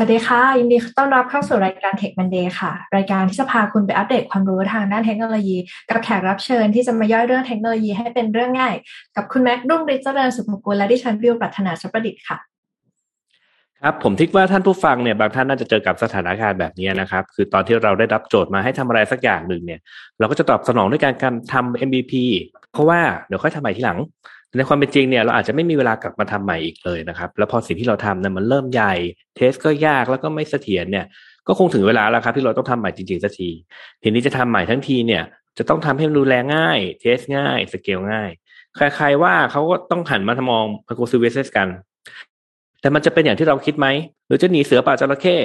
สวัสดีค่ะ ยินดีต้อนรับเข้าสู่รายการ Tech Monday ค่ะ รายการที่จะพาคุณไปอัปเดตความรู้ทางด้านเทคโนโลยี กับแขกรับเชิญที่จะมาย่อยเรื่องเทคโนโลยีให้เป็นเรื่องง่าย กับคุณแม็กรุ่งฤทธิ์เจริญสุภกุลและดิฉันบิวปรัฒนาชประดิษฐ์ค่ะครับผมคิดว่าท่านผู้ฟังเนี่ยบางท่านน่าจะเจอกับสถานการณ์แบบนี้นะครับ คือตอนที่เราได้รับโจทย์มาให้ทำอะไรสักอย่างหนึ่งเนี่ย เราก็จะตอบสนองด้วยการการทำ MVP เพราะว่าเดี๋ยวค่อยทำใหม่ทีหลัง ในความเป็นจริงเนี่ยเราอาจจะไม่มีเวลากลับมาทำใหม่อีกเลยนะครับ แล้วพอสิ่งที่เราทำเนี่ยมันเริ่มใหญ่เทสก็ยากแล้วก็ไม่เสถียรเนี่ย ก็คงถึงเวลาแล้วครับที่เราต้องทำใหม่จริงๆสักทีทีนี้จะทำใหม่ทั้งทีเนี่ย จะต้องทำให้มันดูแลง่าย เทสง่าย สเกลง่ายใครๆว่าเขาก็ต้องหันมาทมอง microservices กัน แต่มันจะเป็นอย่างที่เราคิดไหม หรือจะหนีเสือป่าจระเข้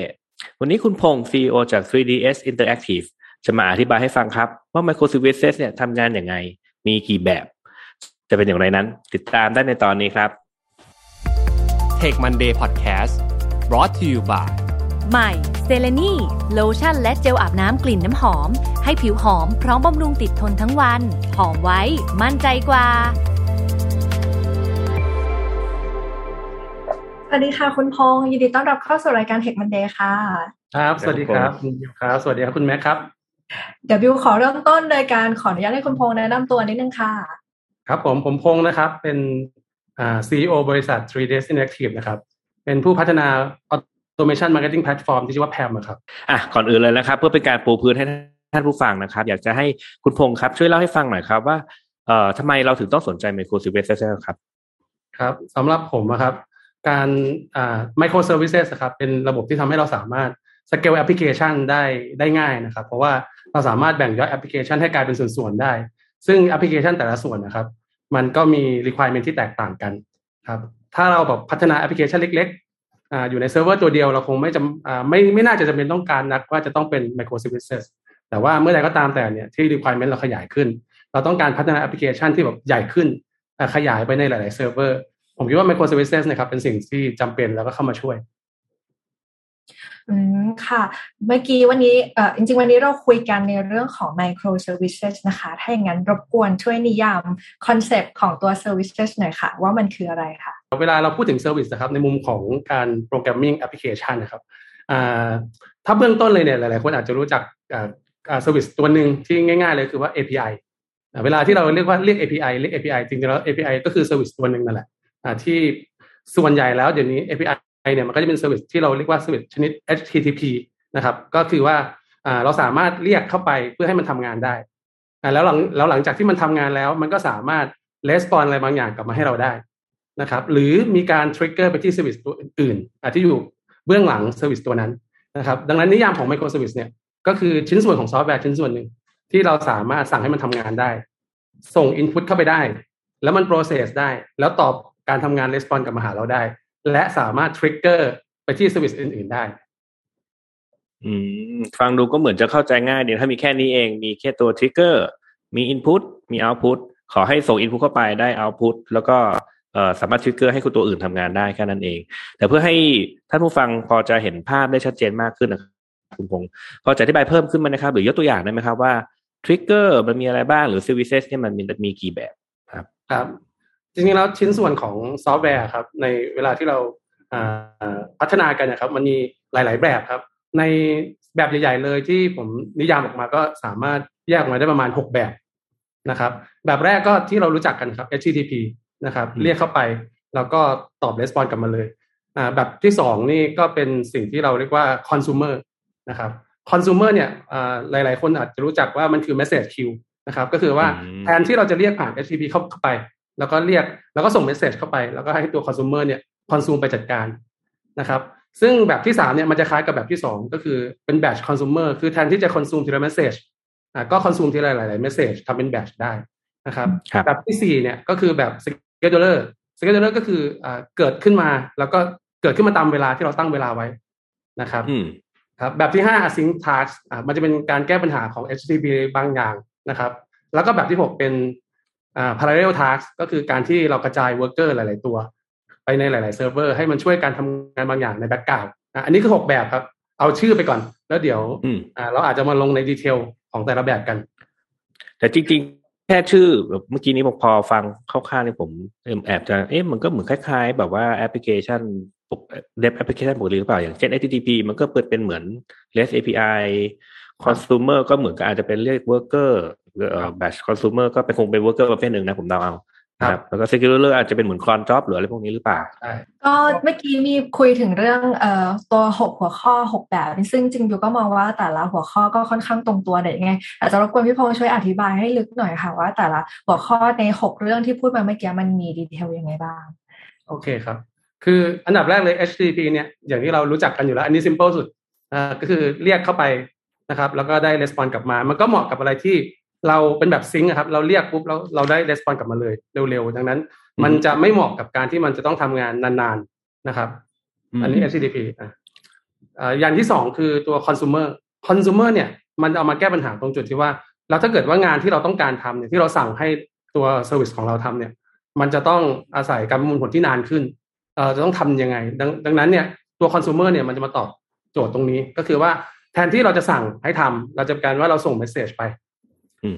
วันนี้คุณพงศ์ CEO จาก 3ds Interactive จะมาอธิบายให้ฟังครับ ว่า microservices เนี่ยทำงานอย่างไง มีกี่แบบ จะเป็นอย่างไรนั้น ติดตามได้ในตอนนี้ครับ Tech Monday Podcast brought to you by ใหม่เซเลนีโลชั่นและเจลอาบน้ำกลิ่นน้ำหอม ให้ผิวหอมพร้อมบำรุงติดทนทั้งวัน หอมไว้มั่นใจกว่า สวัสดีค่ะคุณพงศ์ยินดีต้อนรับเข้าสู่รายการ Tech Monday ค่ะ ครับ สวัสดีครับคุณบิวครับ สวัสดีครับคุณแม็กครับ เดี๋ยวบิวขอเริ่มต้นโดยการขออนุญาตให้คุณพงศ์แนะนำตัวนิดนึงค่ะ ครับผมผมพงศ์นะครับ เป็นอ่า CEO บริษัท 3D Interactive นะครับ เป็นผู้พัฒนา Automation Marketing Platform ที่ชื่อว่า PAM อะครับอะก่อนอื่นเลยนะครับ เพื่อเป็นการปูพื้นให้ท่านผู้ฟังนะครับ อยากจะให้คุณพงศ์ครับ ช่วยเล่าให้ฟังหน่อยครับว่าเอ่อทำไมเราถึงต้องสนใจ microservices ครับ ครับสำหรับผมนะครับ การอ่า microservices นะครับ เป็นระบบที่ทำให้เราสามารถ scale application ได้ได้ง่ายนะครับ เพราะว่าเราสามารถแบ่งย่อยแอปพลิเคชันให้กลายเป็นส่วนๆได้ ซึ่งแอปพลิเคชันแต่ละส่วนนะครับ มันก็มี requirement ที่แตกต่างกันครับ ถ้าเราแบบพัฒนาแอปพลิเคชันเล็กๆออยู่ในเซิร์ฟเวอร์ตัวเดียวเราคงไม่จำไม่ไม่น่าจะจำเป็นต้องการนักว่าจะต้องเป็น microservices แต่ว่าเมื่อใดก็ตามแต่เนี่ยที่ requirement เราขยายขึ้น เราต้องการพัฒนาแอปพลิเคชันที่แบบใหญ่ขึ้นขยายไปในหลาย ๆ เซิร์ฟเวอร์ผมคิดว่า microservices นะครับเป็นสิ่งที่จำเป็นแล้วก็เข้ามาช่วย อืมค่ะ เมื่อกี้วันนี้เอ่อจริง ๆ วันนี้เราคุยกันในเรื่องของ micro services นะคะ ถ้าอย่างนั้นรบกวนช่วยนิยามคอนเซปต์ของตัว services หน่อยค่ะ ว่ามันคืออะไรค่ะเวลาเราพูดถึง service นะครับ ในมุมของการ programming application นะครับอ่าถ้าเบื้องต้นเลยเนี่ยหลาย ๆ คนอาจจะรู้จักอ่าอ่า service ตัวหนึ่งที่ง่าย ๆ เลยคือว่า API เวลาที่เราเรียกว่าเรียก API เรียก API จริงๆแล้ว API ก็คือ service ตัวหนึ่งนั่นแหละอ่าที่ส่วนใหญ่แล้วเดี๋ยวนี้ API เนี่ยมันก็จะเป็น service ที่เราเรียกว่า service ชนิด HTTP นะครับ ก็คือว่าเราสามารถเรียกเข้าไปเพื่อให้มันทำงานได้ แล้วหลังแล้วหลังจากที่มันทำงานแล้ว มันก็สามารถ respond อะไรบางอย่างกลับมาให้เราได้นะครับ หรือมีการ trigger ไปที่ service ตัวอื่นๆอ่าที่อยู่เบื้องหลัง service ตัวนั้นนะครับ ดังนั้นนิยามของ microservice เนี่ยก็คือชิ้นส่วนของซอฟต์แวร์ชิ้นส่วนหนึ่ง ที่เราสามารถสั่งให้มันทำงานได้ ส่ง Input เข้าไปได้ แล้วมัน process ได้ แล้วตอบการทำงาน response กลับมาหาเราได้ และสามารถ trigger ไปที่ service อื่น ๆได้ อืมฟังดูก็เหมือนจะเข้าใจง่ายเดี๋ยวถ้ามีแค่นี้เองมีแค่ตัว trigger มี input มี output ขอให้ส่ง input เข้าไปได้ output แล้วก็เอ่อสามารถ trigger ให้คุณตัวอื่นทำงานได้แค่นั้นเอง แต่เพื่อให้ท่านผู้ฟังพอจะเห็นภาพได้ชัดเจนมากขึ้นนะครับคุณพงศ์พอจะอธิบายเพิ่มขึ้นไหมนะครับ หรือยกตัวอย่างได้ไหมครับว่า trigger มันมีอะไรบ้างหรือ services เนี่ยมันมีมีกี่แบบครับ จริงๆแล้วชิ้นส่วนของซอฟต์แวร์ครับ ในเวลาที่เราอ่าพัฒนากันนะครับ มันมีหลาย ๆ แบบครับ ในแบบใหญ่ ๆ เลยที่ผมนิยามออกมาก็สามารถแยกออกมาได้ประมาณ 6 แบบนะครับ แบบแรกก็ที่เรารู้จักกันครับ HTTP นะครับอืมเรียกเข้าไปแล้วก็ตอบ response กลับมาเลยอ่าแบบที่สองนี่ก็เป็นสิ่งที่เราเรียกว่า consumer นะครับ consumer เนี่ยอ่าหลาย ๆ คนอาจจะรู้จักว่ามันคือ message queue นะครับ ก็คือว่าอืมแทนที่เราจะเรียกผ่าน HTTP เข้าเข้าไป แล้วก็เรียกแล้วก็ส่ง message เข้าไป แล้วก็ให้ตัว consumer เนี่ย consume ไปจัดการนะครับ ซึ่งแบบที่สามเนี่ยมันจะคล้ายกับแบบที่สองก็คือเป็น batch consumer คือแทนที่จะ consume ทีละ message อ่าก็ consume ทีละหลายๆ message ทำเป็น batch ได้นะครับครับแบบที่สี่เนี่ยก็คือแบบ scheduler scheduler ก็คืออ่าเกิดขึ้นมาแล้วก็เกิดขึ้นมาตามเวลาที่เราตั้งเวลาไว้นะครับอืมครับแบบที่5 async task อ่ามันจะเป็นการแก้ปัญหาของ HTTP บางอย่างนะครับ แล้วก็แบบที่ 6 เป็น อ่า parallel task ก็คือการที่เรากระจาย worker หลาย ๆ ตัว ไปในหลาย ๆ เซิร์ฟเวอร์ให้มันช่วยการทำงานบางอย่างใน background อะอันนี้คือ6แบบครับ เอาชื่อไปก่อน แล้วเดี๋ยวอืมอ่าเราอาจจะมาลงใน detail ของแต่ละแบบกัน แต่จริง ๆ แค่ชื่อแบบเมื่อกี้นี้ผมพอฟังคร่าวๆนี่ผมแอบจะเอ๊ะมันก็เหมือนคล้ายๆ แบบว่าแอปพลิเคชัน dev แอปพลิเคชันปกติหรือเปล่า อย่างเช่น HTTP มันก็เปิดเป็นเหมือน REST API consumer ก็เหมือนกับอาจจะเป็นเรียก worker เอ่อ batch consumer ก็เป็นคงเป็น worker ประเภทหนึ่งนะผมเดาเอาครับแล้วก็ scheduler อาจจะเป็นเหมือน cron job หรืออะไรพวกนี้หรือเปล่าใช่ก็เมื่อกี้มีคุยถึงเรื่องเอ่อตัวหกหัวข้อหกแบบ ซึ่งจริงๆบิวก็มองว่าแต่ละหัวข้อก็ค่อนข้างตรงตัวเด็ดไงอาจจะรบกวนพี่พงษ์ช่วยอธิบายให้ลึกหน่อยค่ะว่าแต่ละหัวข้อในหกเรื่องที่พูดมาเมื่อกี้มันมีดีเทลยังไงบ้าง โอเคครับ คืออันดับแรกเลย HTTP เนี่ยอย่างที่เรารู้จักกันอยู่แล้ว อันนี้ simple สุดอ่าก็คือเรียกเข้าไปนะครับ แล้วก็ได้ response กลับมา มันก็เหมาะกับอะไรที่ เราเป็นแบบซิงค์ครับ เราเรียกปุ๊บเราเราได้ response กลับมาเลยเร็วๆ ดังนั้น มันจะไม่เหมาะกับการที่มันจะต้องทำงานนานๆนะครับ อันนี้ HTTP อะอ่าอย่างที่สองคือตัว consumer consumer เนี่ย มันเอามาแก้ปัญหาตรงจุดที่ว่าแล้วถ้าเกิดว่างานที่เราต้องการทำเนี่ยที่เราสั่งให้ตัว service ของเราทำเนี่ย มันจะต้องอาศัยการประมวลผลที่นานขึ้นเอ่อจะต้องทำยังไงดังดังนั้นเนี่ยตัว consumer เนี่ยมันจะมาตอบโจทย์ตรงนี้ก็คือว่าแทนที่เราจะสั่งให้ทำเราจะการว่าเราส่ง message ไปอืม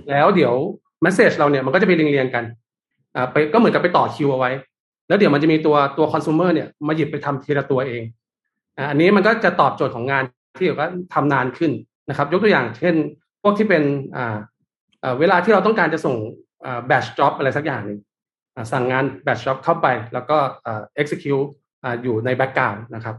แล้วเดี๋ยว message เราเนี่ยมันก็จะไปเรียงเรียงๆกันอ่าไปก็เหมือนกับไปต่อคิวเอาไว้ แล้วเดี๋ยวมันจะมีตัวตัว consumer เนี่ยมาหยิบไปทำทีละตัวเองอ่าอันนี้มันก็จะตอบโจทย์ของงานที่แบบว่าทำนานขึ้นนะครับ ยกตัวอย่างเช่น พวกที่เป็นอ่าเวลาที่เราต้องการจะส่งอ่า batch job อะไรสักอย่างหนึ่งสั่งงาน batch job เข้าไป แล้วก็อ่า execute อยู่ใน background นะครับ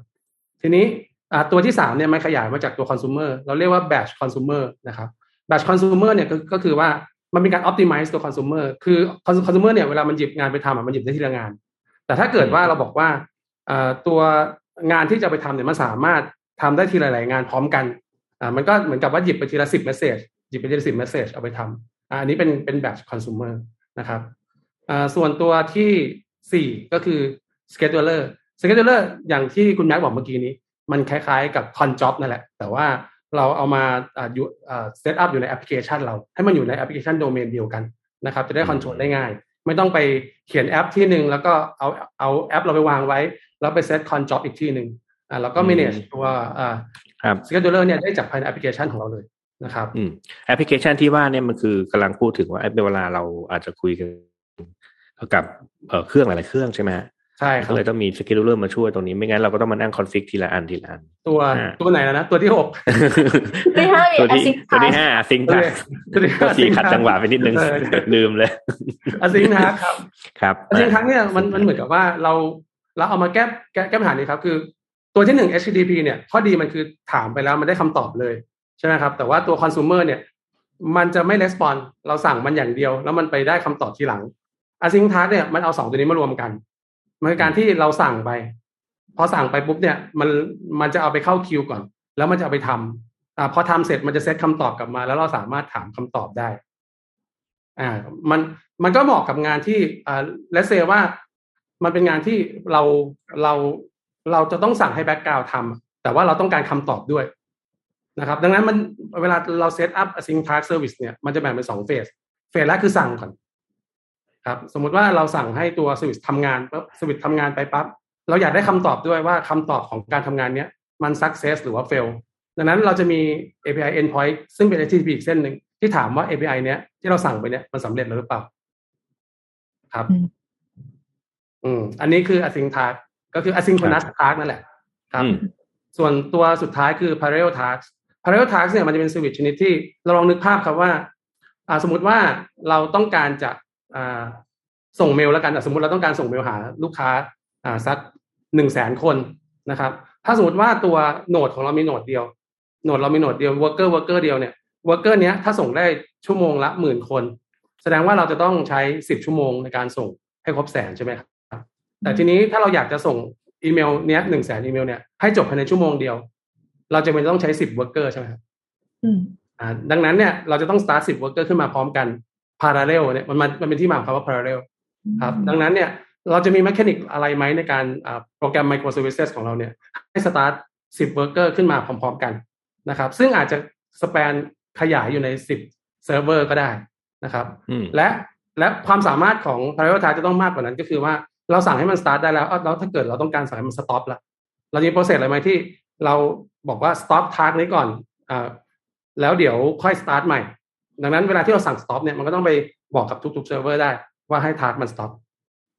ทีนี้อ่าตัวที่สามเนี่ยมันขยายมาจากตัว consumer เราเรียกว่า batch consumer นะครับ batch consumer เนี่ยก็ก็คือว่ามันเป็นการ optimize ตัว consumer คือ consumer เนี่ยเวลามันหยิบงานไปทำอะมันหยิบได้ทีละงาน แต่ถ้าเกิดว่าเราบอกว่าอ่าตัวงานที่จะไปทำเนี่ยมันสามารถทำได้ทีละหลายงานพร้อมกันอ่ามันก็เหมือนกับว่าหยิบไปทีละสิบ message หยิบไปทีละสิบ message เอาไปทำอ่าอันนี้เป็นเป็น batch consumer นะครับอ่าส่วนตัวที่สี่ก็คือ scheduler scheduler อย่างที่คุณแม็กบอกเมื่อกี้นี้ มันคล้าย ๆ กับ con job นั่นแหละ แต่ว่า เราเอามาอ่าอยู่อ่า set up อยู่ในแอปพลิเคชันเราให้มันอยู่ในแอปพลิเคชันโดเมนเดียวกันนะครับ จะได้ control ได้ง่าย ไม่ต้องไปเขียนแอปที่หนึ่งแล้วก็เอาเอาแอปเราไปวางไว้ แล้วไป set cron job อีกที่หนึ่งอ่าแล้วก็ manage ตัวอ่าครับ scheduler เนี่ยได้จากภายในแอปพลิเคชันของเราเลยนะครับอืมแอปพลิเคชันที่ว่าเนี่ยมันคือกำลังพูดถึงว่าเวลาเราอาจจะคุยกันกับเอ่อเครื่องหลายๆเครื่องใช่ไหมฮะ ใช่ครัก็เลยต้องมี scheduler มาช่วยตรงนี้ไม่งั้นเราก็ต้องมานั่ง config ทีละอันทีละอัน ตัวอ่าตัวไหนแล้วนะ ตัวที่หกที่ห้ามีตัวที่ async ตัวที่ task ห้าซิงตัวค์ที่ตัวที่ก็สี่ขัดจังหวะไปนิดนึงเออลืมเลยอซิงทักครับครับอซิงทักเนี่ยมันมันเหมือนกับว่าเราเราเอามาแก้แก้แก้ปัญหานี้ครับ คือตัวที่หนึ่ง HTTP เนี่ยข้อดีมันคือถามไปแล้วมันได้คำตอบเลยใช่ไหมครับ แต่ว่าตัว consumer เนี่ย มันจะไม่ respond เราสั่งมันอย่างเดียว แล้วมันไปได้คำตอบทีหลัง async task เนี่ยมันเอาสองตัวนี้มารวมกัน มันการที่เราสั่งไป พอสั่งไปปุ๊บเนี่ย มันมันจะเอาไปเข้าคิวก่อน แล้วมันจะเอาไปทำอ่าพอทำเสร็จมันจะเซตคำตอบกลับมา แล้วเราสามารถถามคำตอบได้ อ่า มันมันก็เหมาะกับงานที่อ่า let's say ว่ามันเป็นงานที่เราเราเราจะต้องสั่งให้ background ทำแต่ว่าเราต้องการคำตอบด้วยนะครับ ดังนั้นมันเวลาเรา setup async task service เนี่ยมันจะแบ่งเป็นสองเฟส เฟสแรกคือสั่งก่อน ครับสมมุติว่าเราสั่งให้ตัวสวิตทำงานปั๊บสวิตทำงานไปปั๊บเราอยากได้คำตอบด้วยว่าคำตอบของการทำงานเนี้ยมัน success หรือว่า fail ดังนั้นเราจะมี API endpoint ซึ่งเป็น HTTP อีกเส้นหนึ่งที่ถามว่า API เนี้ยที่เราสั่งไปเนี้ยมันสำเร็จแล้วหรือเปล่า ครับอืมอืม อันนี้คือ async task ก็คือ asynchronous task นั่นแหละ ครับอืมส่วนตัวสุดท้ายคือ parallel task parallel task เนี่ยมันจะเป็นสวิตชนิดที่เราลองนึกภาพครับว่า อ่า สมมติว่าเราต้องการจะอ่า ส่งเมลแล้วกันอะสมมติเราต้องการส่งเมลหาลูกค้าอ่าสักหนึ่งแสนคนนะครับ ถ้าสมมติว่าตัวโหนดของเรามีโหนดเดียวโหนดเรามีโหนดเดียว worker worker เดียวเนี่ย worker เนี้ยถ้าส่งได้ชั่วโมงละหมื่นคน แสดงว่าเราจะต้องใช้สิบชั่วโมงในการส่งให้ครบแสนใช่ไหมครับแต่ทีนี้ถ้าเราอยากจะส่งอีเมลเนี้ยหนึ่งแสนอีเมลเนี่ยให้จบภายในชั่วโมงเดียว เราจะเป็นต้องใช้สิบ worker ใช่ไหมครับอืมอ่าดังนั้นเนี่ยเราจะต้อง start 10 worker ขึ้นมาพร้อมกัน parallel เนี่ยมันมันมันเป็นที่มาของคำว่า parallel ครับดังนั้นเนี่ยเราจะมี mechanic อะไรไหมในการอ่าโปรแกรม microservices ของเราเนี่ยให้ start 10 worker ขึ้นมาพร้อม ๆ กันนะครับ ซึ่งอาจจะ span ขยายอยู่ใน10 server ก็ได้นะครับอืมและและความสามารถของ parallel task จะต้องมากกว่านั้นก็คือว่าเราสั่งให้มัน start ได้แล้วเอ้าแล้วถ้าเกิดเราต้องการสั่งให้มัน stop ละเราจะมี process อะไรไหมที่เราบอกว่า stop task นี้ก่อนอ่าแล้วเดี๋ยวค่อย start ใหม่ ดังนั้นเวลาที่เราสั่ง stop เนี่ยมันก็ต้องไปบอกกับทุกๆ server ได้ ว่าให้ task มัน stop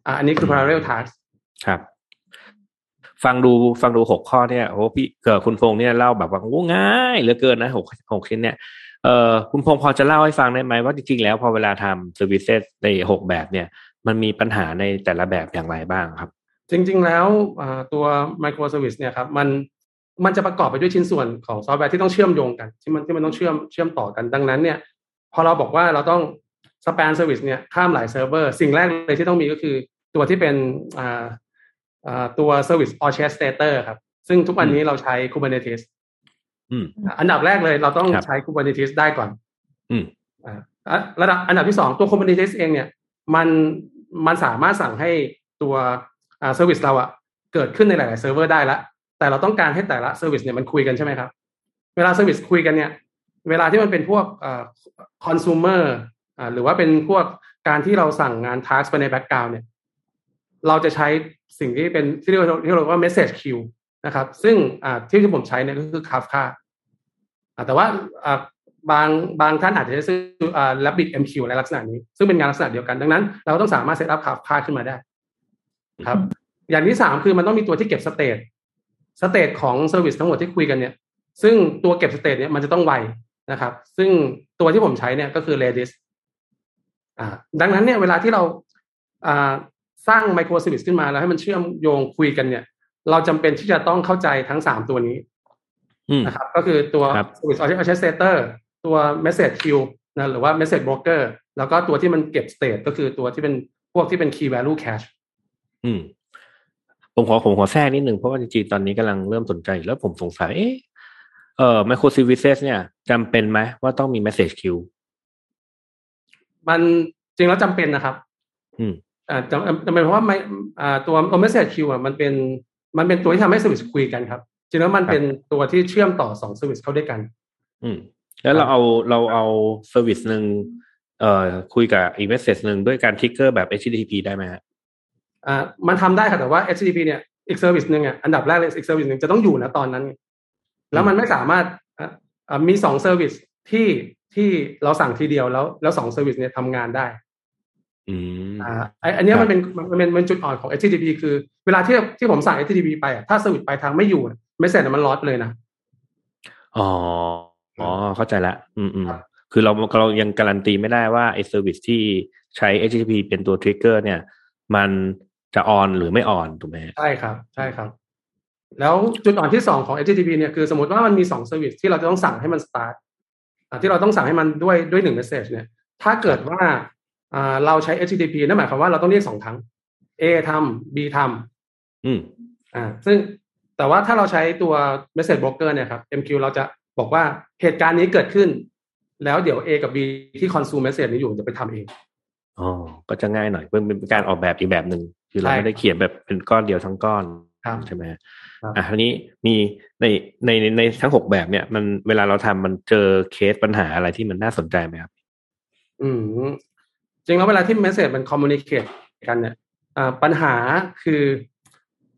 อ่าอันนี้คือ parallel task ครับ ฟังดูฟังดูหกข้อเนี่ยโอ้พี่เกิดคุณพงษ์เนี่ยเล่าแบบว่าโอ้ง่ายเหลือเกินนะหกหกชิ้นเนี่ยเอ่อคุณพงษ์พอจะเล่าให้ฟังได้ไหมว่าจริงๆแล้วพอเวลาทำ serviceในหกแบบเนี่ย มันมีปัญหาในแต่ละแบบอย่างไรบ้างครับ จริง ๆ แล้วตัว microservice เนี่ยครับมันมันจะประกอบไปด้วยชิ้นส่วนของซอฟต์แวร์ที่ต้องเชื่อมโยงกัน ที่มันที่มันต้องเชื่อมเชื่อมต่อกันดังนั้นเนี่ย พอเราบอกว่าเราต้อง span service เนี่ยข้ามหลายเซิร์ฟเวอร์ สิ่งแรกเลยที่ต้องมีก็คือตัวที่เป็นอ่าอ่าตัว Service Orchestrator ครับ ซึ่งทุกวันนี้เราใช้ Kubernetes อืมอันดับแรกเลยเราต้องครับใช้ Kubernetes ได้ก่อนอืมอ่าระดับอันดับที่สองตัว Kubernetes เองเนี่ย มันมันสามารถสั่งให้ตัวอ่า service เราอะเกิดขึ้นในหลาย ๆ เซิร์ฟเวอร์ได้ละแต่เราต้องการให้แต่ละ service เนี่ยมันคุยกันใช่ไหมครับ เวลา service คุยกันเนี่ย เวลาที่มันเป็นพวกอ่าคอน sumer อ่าหรือว่าเป็นพวกการที่เราสั่งงาน task ไปใน background เนี่ย เราจะใช้สิ่งที่เป็นที่เรียกว่าที่เรียกว่า message queue นะครับ ซึ่งอ่าที่ที่ผมใช้เนี่ยก็คือ Kafka แต่ว่าอ่าบางบางท่านอาจจะใช้ซื้ออ่า Rabbit MQ ในลักษณะนี้ ซึ่งเป็นงานลักษณะเดียวกัน ดังนั้น เราต้องสามารถ setup Kafka ขึ้นมาได้ ครับ อย่างที่สามคือมันต้องมีตัวที่เก็บ state state ของ service ทั้งหมดที่คุยกันเนี่ย ซึ่งตัวเก็บ state เนี่ยมันจะต้องไวนะครับ ซึ่งตัวที่ผมใช้เนี่ยก็คือ Redis อ่าดังนั้นเนี่ยเวลาที่เราอ่าสร้าง microservice ขึ้นมาแล้วให้มันเชื่อมโยงคุยกันเนี่ย เราจำเป็นที่จะต้องเข้าใจทั้งสามตัวนี้อืมนะครับ ก็คือตัวครับ Service Orchestrator ตัว Message Queue นะหรือว่า Message Broker แล้วก็ตัวที่มันเก็บ state ก็คือตัวที่เป็นพวกที่เป็น Key Value Cache อืม ผมขอผมขอแทรกนิดนึงเพราะว่าจริงๆ ตอนนี้กำลังเริ่มสนใจอยู่แล้วผมสงสัย เอ๊ะเอ่อ micro services เนี่ยจำเป็นไหมว่าต้องมี message queue มันจริงแล้วจำเป็นนะครับ อืมอ่าจำจำเป็นเพราะว่าไม่อ่าตัวตัว message queue อะมันเป็นมันเป็นตัวที่ทำให้ service คุยกันครับ จริงแล้วมันเป็นตัวที่เชื่อมต่อสอง service เข้าด้วยกัน อืมแล้วเราเอาเราเอา service หนึ่งเอ่อคุยกับอีก message หนึ่งด้วยการ trigger แบบ HTTP ได้ไหมฮะอ่ามันทำได้ค่ะแต่ว่า HTTP เนี่ยอีก service หนึ่งอะอันดับแรกเลยอีก service หนึ่งจะต้องอยู่นะตอนนั้น แล้วมันไม่สามารถอะอ่ามีสอง service ที่ ที่เราสั่งทีเดียวแล้วแล้วสอง service เนี่ยทำงานได้อืมอ่าไอ้อันเนี้ยครับมันเป็นมันเป็นมันเป็นจุดอ่อนของ HTTP คือเวลาที่ที่ผมสั่ง HTTP ไปอะถ้า service ปลายทางไม่อยู่ไม่เสร็จมันลอสเลยนะอ๋ออ๋อเข้าใจละ อืมอืมครับคือเราเรายังการันตีไม่ได้ว่าไอ้ service ที่ใช้ HTTP เป็นตัว trigger เนี่ย มันจะออนหรือไม่ออนถูกไหมฮะใช่ครับ ใช่ครับ แล้วจุดอ่อนที่สองของ HTTP เนี่ยคือสมมติว่ามันมีสอง service ที่เราจะต้องสั่งให้มัน start อ่าที่ เราต้องสั่งให้มันด้วยด้วยหนึ่ง message เนี่ย ถ้าเกิดว่าอ่าเราใช้ HTTP นั่นหมายความว่าเราต้องเรียกสองครั้ง A ทำ B ทำอืมอ่า ซึ่งแต่ว่าถ้าเราใช้ตัว message broker เนี่ยครับ MQ เราจะบอกว่าเหตุการณ์นี้เกิดขึ้น แล้วเดี๋ยว A กับ B ที่ consume message นี้อยู่จะไปทำเองอ๋อก็จะง่ายหน่อยเป็นเป็นการออกแบบอีกแบบหนึ่งคือเราใช่ไม่ได้เขียนแบบเป็นก้อนเดียวทั้งก้อน ครับใช่ไหมฮะครับอะทีนี้มีในในในในทั้งหกแบบเนี่ย มันเวลาเราทำมันเจอเคสปัญหาอะไรที่มันน่าสนใจไหมครับ อืมจริงแล้วเวลาที่ message มัน communicate กันเนี่ยอ่าปัญหาคือ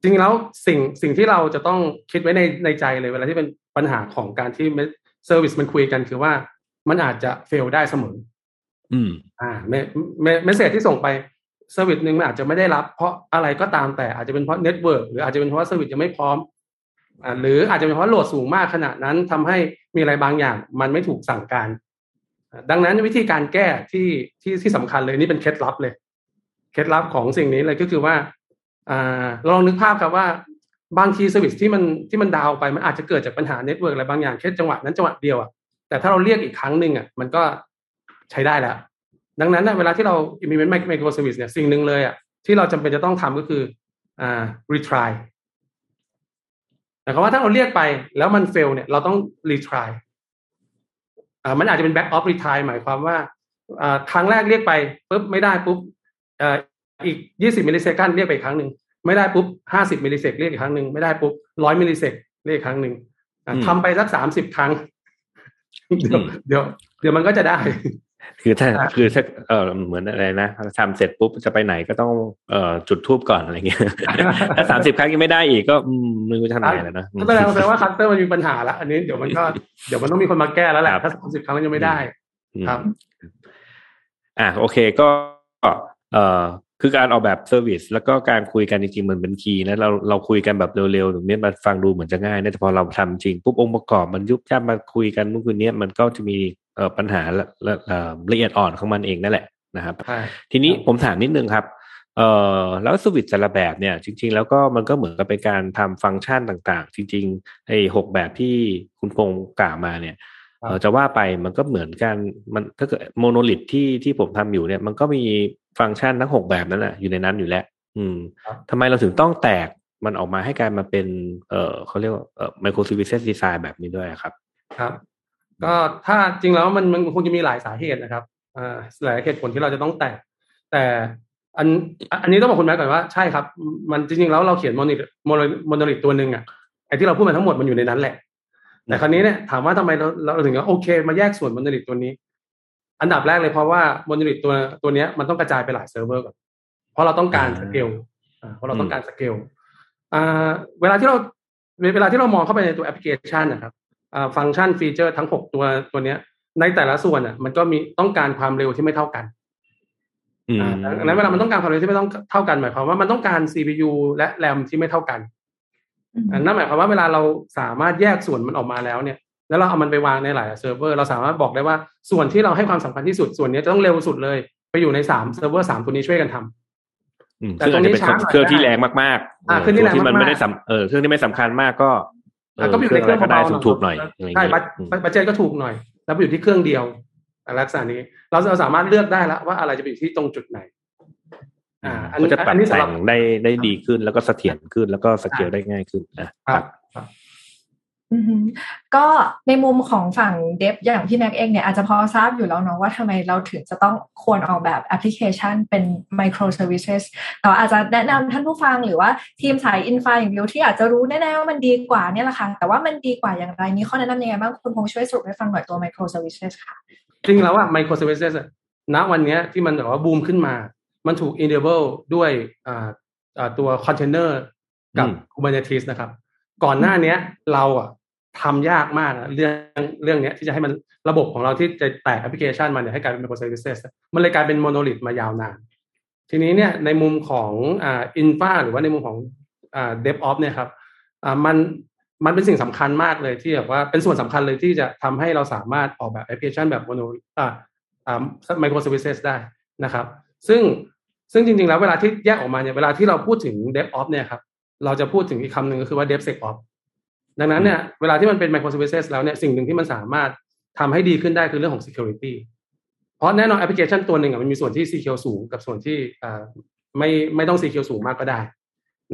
จริงๆแล้วสิ่งสิ่งที่เราจะต้องคิดไว้ในในใจเลย เวลาที่เป็นปัญหาของการที่ service มันคุยกันคือว่ามันอาจจะ fail ได้เสมอ อืม อ่าเมเม message ที่ส่งไป service หนึ่งมันอาจจะไม่ได้รับ เพราะอะไรก็ตามแต่อาจจะเป็นเพราะเน็ตเวิร์กหรืออาจจะเป็นเพราะ service ยังไม่พร้อมอ่าหรืออาจจะเป็นเพราะ load สูงมากขนาดนั้นทำให้มีอะไรบางอย่าง มันไม่ถูกสั่งการ ดังนั้นวิธีการแก้ที่ที่ที่สำคัญเลยนี่เป็นเคล็ดลับเลย เคล็ดลับของสิ่งนี้เลยก็คือว่าอ่าลองนึกภาพครับว่าบางที service ที่มันที่มัน down ไปมันอาจจะเกิดจากปัญหาเน็ตเวิร์กอะไรบางอย่างแค่จังหวะนั้นจังหวะเดียวอะแต่ถ้าเราเรียกอีกครั้งหนึ่งอะมันก็ใช้ได้แล้ว ดังนั้นนะเวลาที่เรา implement micro service เนี่ยสิ่งหนึ่งเลยอะที่เราจำเป็นจะต้องทำก็คืออ่า retry แต่คำว่าถ้าเราเรียกไปแล้วมัน fail เนี่ยเราต้อง retry อ่ามันอาจจะเป็น back off retry หมายความว่าอ่าครั้งแรกเรียกไปปุ๊บไม่ได้ปุ๊บอ่าอีก20 millisecond เรียกไปอีกครั้งหนึ่งไม่ได้ปุ๊บ50 millisec เรียกอีกครั้งหนึ่งไม่ได้ปุ๊บ100 millisec เรียกอีกครั้งหนึ่งอ่าอืมทำไปสัก30ครั้งเดี๋ยวอืมเดี๋ยวเดี๋ยวมันก็จะได้ คือถ้าอะคือถ้าเออเหมือนอะไรนะทำเสร็จปุ๊บจะไปไหนก็ต้องเอ่อจุดธูปก่อนอะไรเงี้ยถ้าสามสิบครั้งยังไม่ได้อีกก็อืมไม่รู้จะทำยังไงแล้วนะก็แสดงแสดงว่า cluster มันมีปัญหาละอันนี้เดี๋ยวมันก็เดี๋ยวมันต้องมีคนมาแก้แล้วแหละครับถ้าสามสิบครั้งมันยังไม่ได้อืมครับ อะโอเคก็เอ่อคือการออกแบบ service แล้วก็การคุยกันจริงๆมันเป็น key นะเราเราคุยกันแบบเร็วๆตรงนี้มันฟังดูเหมือนจะง่ายนะแต่พอเราทำจริงปุ๊บองค์ประกอบมันยุบยับมาคุยกันเมื่อคืนนี้มันก็จะมีเอ่อ ปัญหาละละเอ่อละเอียดอ่อนของมันเองนั่นแหละนะครับใช่ทีนี้ผมถามนิดนึงครับเอ่อแล้ว service แต่ละแบบเนี่ย จริง ๆ แล้วก็มันก็เหมือนกับเป็นการทำฟังก์ชันต่าง ๆ จริงๆไอ้หกแบบที่คุณพงศ์กล่าวมาเนี่ยเอ่อจะว่าไปมันก็เหมือนกันมันถ้าเกิด monolith ที่ที่ผมทำอยู่เนี่ย มันก็มีฟังก์ชันทั้งหกแบบนั้นนะอยู่ในนั้นอยู่แล้ว อืมครับทำไมเราถึงต้องแตกมันออกมาให้กลายมาเป็น เอ่อเขาเรียกว่าเอ่อไมโคร services design แบบนี้ด้วยครับ ครับ ก็ถ้าจริงแล้วมันมันคงจะมีหลายสาเหตุนะครับอ่าหลายเหตุผลที่เราจะต้องแตก แต่อันอันนี้ต้องบอกคุณแม่ก่อนว่าใช่ครับ มันจริงๆแล้วเราเขียน monolith mono monolith ตัวหนึ่งอะไอ้ที่เราพูดมาทั้งหมดมันอยู่ในนั้นแหละ แต่คราวนี้เนี่ยถามว่าทำไมเราเราถึงว่าโอเค มาแยกส่วน monolith ตัวนี้ อันดับแรกเลยเพราะว่า monolith ตัวตัวเนี้ยมันต้องกระจายไปหลายเซิร์ฟเวอร์ก่อนเพราะเราต้องการสเกลอ่าเพราะเราต้องการสเกลอ่าเวลาที่เราเวลาที่เรามองเข้าไปในตัวแอปพลิเคชันนะครับอ่า ฟังก์ชันฟีเจอร์ทั้งหกตัวตัวเนี้ย ในแต่ละส่วนอะ มันก็มีต้องการความเร็วที่ไม่เท่ากันอืมอ่าดังนั้นเวลามันต้องการความเร็วที่ไม่ต้องเท่ากันหมายความว่ามันต้องการ CPU และ RAM ที่ไม่เท่ากันอืมอันนั่นหมายความว่าเวลาเราสามารถแยกส่วนมันออกมาแล้วเนี่ย แล้วเราเอามันไปวางในหลายเซิร์ฟเวอร์เราสามารถบอกได้ว่าส่วนที่เราให้ความสำคัญที่สุดส่วนนี้จะต้องเร็วสุดเลย ไปอยู่ในสามเซิร์ฟเวอร์สามตัวนี้ช่วยกันทำอืมแต่ซึ่งอาจจะเป็นตรงนี้ช้าหน่อยเครื่องที่แรงมากๆอ่าเครื่องที่แรงที่มันมากๆไม่ได้สำเออเครื่องที่ไม่สำคัญมากก็เออะอ ก็ไปอยู่ในเครื่องะไก็ได้เบาๆถูกๆหน่อยอะไรอย่างใช่เงี้ยบัตอืมบัตเจตก็ถูกหน่อย แล้วไปอยู่ที่เครื่องเดียวอะลักษณะนี้เราเราสามารถเลือกได้แล้วว่าอะไรจะไปอยู่ที่ตรงจุดไหน อ่า อันก็นี้จะปรับอันนี้สำหแต่รับงได้ได้ดีขึ้นแล้วก็เสถียรขึ้นแล้วก็สเกลได้ง่ายขึ้นนะครับครับอือฮึ ก็ในมุมของฝั่งเดฟอย่างพี่แม็กเองเนี่ยอาจจะพอทราบอยู่แล้วเนาะว่าทำไมเราถึงจะต้องควรออกแบบแอปพลิเคชันเป็น micro services แต่ว่าอาจจะแนะนำท่านผู้ฟังหรือว่าทีมสายอินฟาอย่างวิวที่อาจจะรู้แน่ๆว่ามันดีกว่าเนี่ยแหละค่ะ แต่ว่ามันดีกว่าอย่างไรมีข้อแนะนำยังไงบ้างคุณพงษ์ช่วยสรุปให้ฟังหน่อยตัว micro services ค่ะ จริงแล้วว่า micro services อะณวันเนี้ยที่มันแบบว่าบูมขึ้นมา มันถูก enable ด้วยอ่าอ่าตัว container กับอืม Kubernetes นะครับ ก่อนหน้าเนี้ยเราอะ ทำยากมากนะเรื่องเรื่องเนี้ยที่จะให้มันระบบของเราที่จะแตกแอปพลิเคชันมันเนี่ยให้กลายเป็น micro services อะมันเลยกลายเป็น monolith มายาวนาน ทีนี้เนี่ยในมุมของอ่า infra หรือว่าในมุมของอ่า DevOps เนี่ยครับอ่ามันมันเป็นสิ่งสำคัญมากเลยที่แบบว่าเป็นส่วนสำคัญเลยที่จะทำให้เราสามารถออกแบบแอปพลิเคชันแบบโมโนอ่าอ่า micro services ได้นะครับ ซึ่งซึ่งจริงๆ แล้วเวลาที่แยกออกมาเนี่ยเวลาที่เราพูดถึง DevOps เนี่ยครับเราจะพูดถึงอีกคำหนึ่งก็คือว่า DevSecOps ดังนั้นเนี่ยเวลาที่มันเป็น micro services แล้วเนี่ยสิ่งหนึ่งที่มันสามารถทำให้ดีขึ้นได้คือเรื่องของ security เพราะแน่นอนแอปพลิเคชันตัวหนึ่งอะมันมีส่วนที่ secure สูงกับส่วนที่ไม่ไม่ต้อง secure สูงมากก็ได้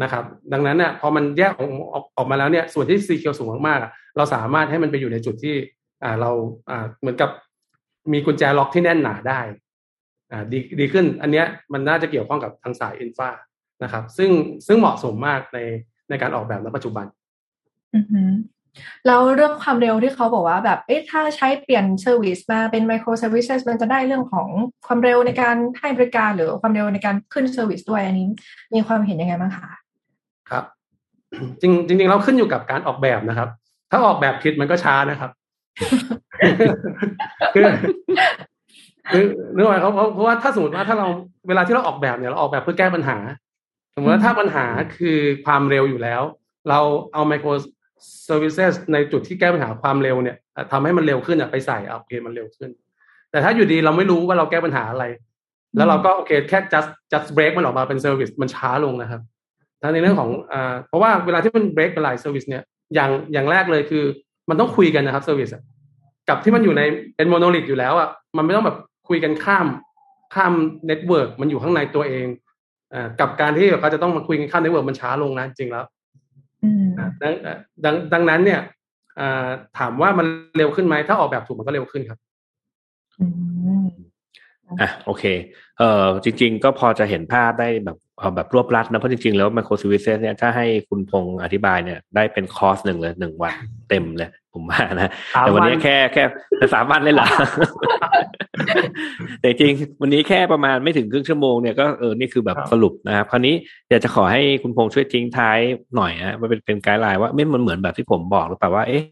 นะครับ ดังนั้นเนี่ยพอมันแยกออกออกออกมาแล้วเนี่ยส่วนที่ secure สูงมากๆเราสามารถให้มันไปอยู่ในจุดที่เราเหมือนกับมีกุญแจล็อกที่แน่นหนาได้อ่าดีดีขึ้นอันเนี้ยมันน่าจะเกี่ยวข้องกับทางสายอินฟานะครับ ซึ่งซึ่งเหมาะสมมากในในการออกแบบณปัจจุบัน แล้วเรื่องความเร็วที่เขาบอกว่าแบบ เอ๊ะถ้าใช้เปลี่ยน service มาเป็น micro services มันจะได้เรื่องของความเร็วในการให้บริการหรือความเร็วในการขึ้น service ด้วยอันนี้ มีความเห็นยังไงบ้างคะครับ จริงจริงๆเราขึ้นอยู่กับการออกแบบนะครับ ถ้าออกแบบผิดมันก็ช้านะครับคือคือนึกว่าเขาเพราะว่าถ้าสมมติว่าถ้าเราเวลาที่เราออกแบบเนี่ยเราออกแบบเพื่อแก้ปัญหา สมมติว่าถ้าปัญหาคือความเร็วอยู่แล้ว เราเอาไมโคร micro services ในจุดที่แก้ปัญหาความเร็วเนี่ยทำให้มันเร็วขึ้นอะไปใส่อโอเคมันเร็วขึ้น แต่ถ้าอยู่ดีเราไม่รู้ว่าเราแก้ปัญหาอะไร แล้วเราก็โอเคแค่ just just break มันออกมาเป็น service มันช้าลงนะครับทั้งในเรื่องของอ่าเพราะว่าเวลาที่มัน break เป็นหลาย service เนี่ยอย่างอย่างแรกเลยคือ มันต้องคุยกันนะครับ service อะกับที่มันอยู่ในเป็น monolith อยู่แล้วอะมันไม่ต้องแบบคุยกันข้ามข้าม network มันอยู่ข้างในตัวเองอ่ากับการที่เขาจะต้องมาคุยกันข้าม network มันช้าลงนะจริงแล้ว ดังดังดังนั้นเนี่ยอ่าถามว่ามันเร็วขึ้นไหมถ้าออกแบบถูกมันก็เร็วขึ้นครับอืมอะโอเค เอ่อจริง ๆ ก็พอจะเห็นภาพได้แบบเอา แบบรวบรัดนะเพราะจริงๆ แล้ว micro services เนี่ยถ้าให้คุณพงษ์อธิบายเนี่ยได้เป็นคอร์สหนึ่งเลยหนึ่งวันเต็มเลย ผมว่านะสามแต่วันนี้วันแค่แค่แต่สามวันเลยเหรอแต่จริงวันนี้แค่ประมาณไม่ถึงครึ่งชั่วโมงเนี่ยก็เออนี่คือแบบสรุปนะครับคราวนี้อยากจะขอให้คุณพงษ์ช่วยทิ้งท้ายหน่อยนะมันเป็นเป็นไกด์ไลน์ว่าไม่มันเหมือนแบบที่ผมบอกหรือเปล่าว่าเอ๊ะ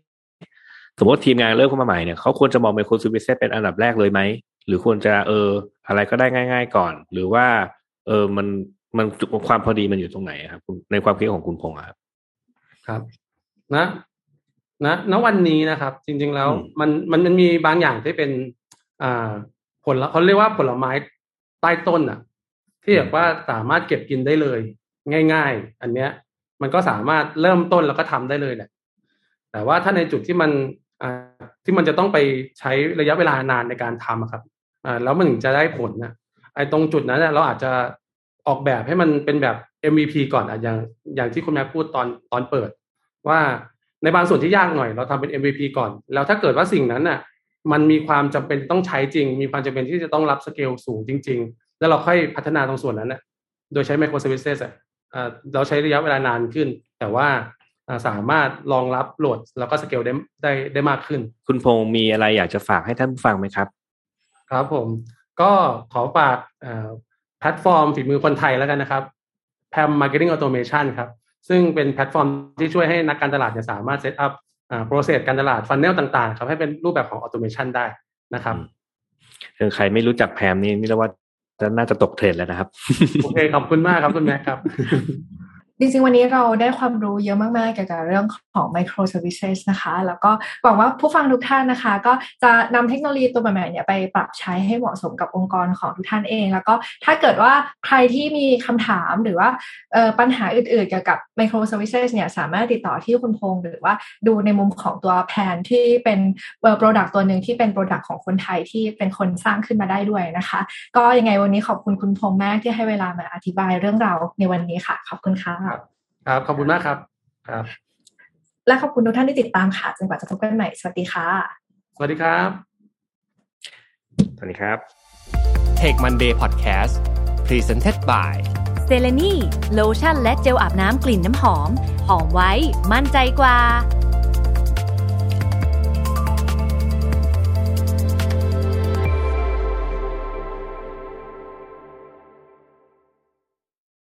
สมมติทีมงานเริ่มเข้ามาใหม่เนี่ยเขาควรจะมองไมโครซูบิเซเป็นอันดับแรกเลยไหมหรือควรจะเอออะไรก็ได้ง่าย ๆ ก่อน หรือว่า เออมัน มันความพอดีมันอยู่ตรงไหนครับในความคิดของคุณพงศ์ครับ ครับ นะนะณวันนี้นะครับ จริง ๆ แล้ว มันมันมันมีบางอย่างที่เป็น อ่า ผลเขาเรียกว่าผลไม้ใต้ต้นอะ ที่แบบว่าสามารถเก็บกินได้เลย ง่าย ๆ อันเนี้ย มันก็สามารถเริ่มต้นแล้วก็ทำได้เลยแหละแต่ว่าถ้าในจุดที่มันอ่าที่มันจะต้องไปใช้ระยะเวลานานในการทำครับอ่าแล้วมันถึงจะได้ผลนะไอ้ตรงจุดนั้นเราอาจจะ ออกแบบให้มันเป็นแบบ MVP ก่อนอะอย่างอย่างที่คุณแม่พูดตอนตอนเปิด ว่าในบางส่วนที่ยากหน่อย เราทำเป็น MVP ก่อน แล้วถ้าเกิดว่าสิ่งนั้นน่ะ มันมีความจำเป็นต้องใช้จริง มีความจำเป็นที่จะต้องรับสเกลสูงจริง ๆ แล้วเราค่อยพัฒนาตรงส่วนนั้นน่ะโดยใช้ micro services อะเราใช้ระยะเวลานานขึ้น แต่ว่าสามารถรองรับโหลดแล้วก็สเกลได้ได้ได้มากขึ้น คุณพงศ์มีอะไรอยากจะฝากให้ท่านฟังไหมครับ ครับผมก็ขอฝาก แพลตฟอร์มฝีมือคนไทยแล้วกันนะครับแพม Marketing Automation ครับ ซึ่งเป็นแพลตฟอร์มที่ช่วยให้นักการตลาดเนี่ยสามารถ setup อ่า process การตลาด funnel ต่างๆ ครับ ให้เป็นรูปแบบของ automation ได้นะครับคือใครไม่รู้จัก PAM นี่นี่เรียกว่าจะน่าจะตกเทรนด์แล้วนะครับ โอเค ขอบคุณมากครับคุณแม่ครับ จริงๆ วันนี้เราได้ความรู้เยอะมากๆ เกี่ยวกับเรื่องของ micro services นะคะ แล้วก็หวังว่าผู้ฟังทุกท่านนะคะ ก็จะนำเทคโนโลยีตัวใหม่ๆเนี่ยไปปรับใช้ให้เหมาะสมกับองค์กรของทุกท่านเอง แล้วก็ถ้าเกิดว่าใครที่มีคำถามหรือว่าปัญหาอื่นๆ เกี่ยวกับ micro services เนี่ยสามารถติดต่อที่คุณพงศ์หรือว่าดูในมุมของตัวแผนที่เป็น product ตัวหนึ่งที่เป็น product ของคนไทยที่เป็นคนสร้างขึ้นมาได้ด้วยนะคะ ก็ยังไงวันนี้ขอบคุณคุณพงศ์มากที่ให้เวลามาอธิบายเรื่องราวในวันนี้ค่ะ ขอบคุณค่ะ ครับ ขอบคุณมากครับ ครับ และขอบคุณทุกท่านที่ติดตามค่ะจนกว่าจะพบกันใหม่ สวัสดีค่ะ สวัสดีครับ สวัสดีครับ Take Monday Podcast Presented by เซเลนีโลชั่นและเจลอาบน้ำกลิ่นน้ำหอม หอมไว้ มั่นใจกว่า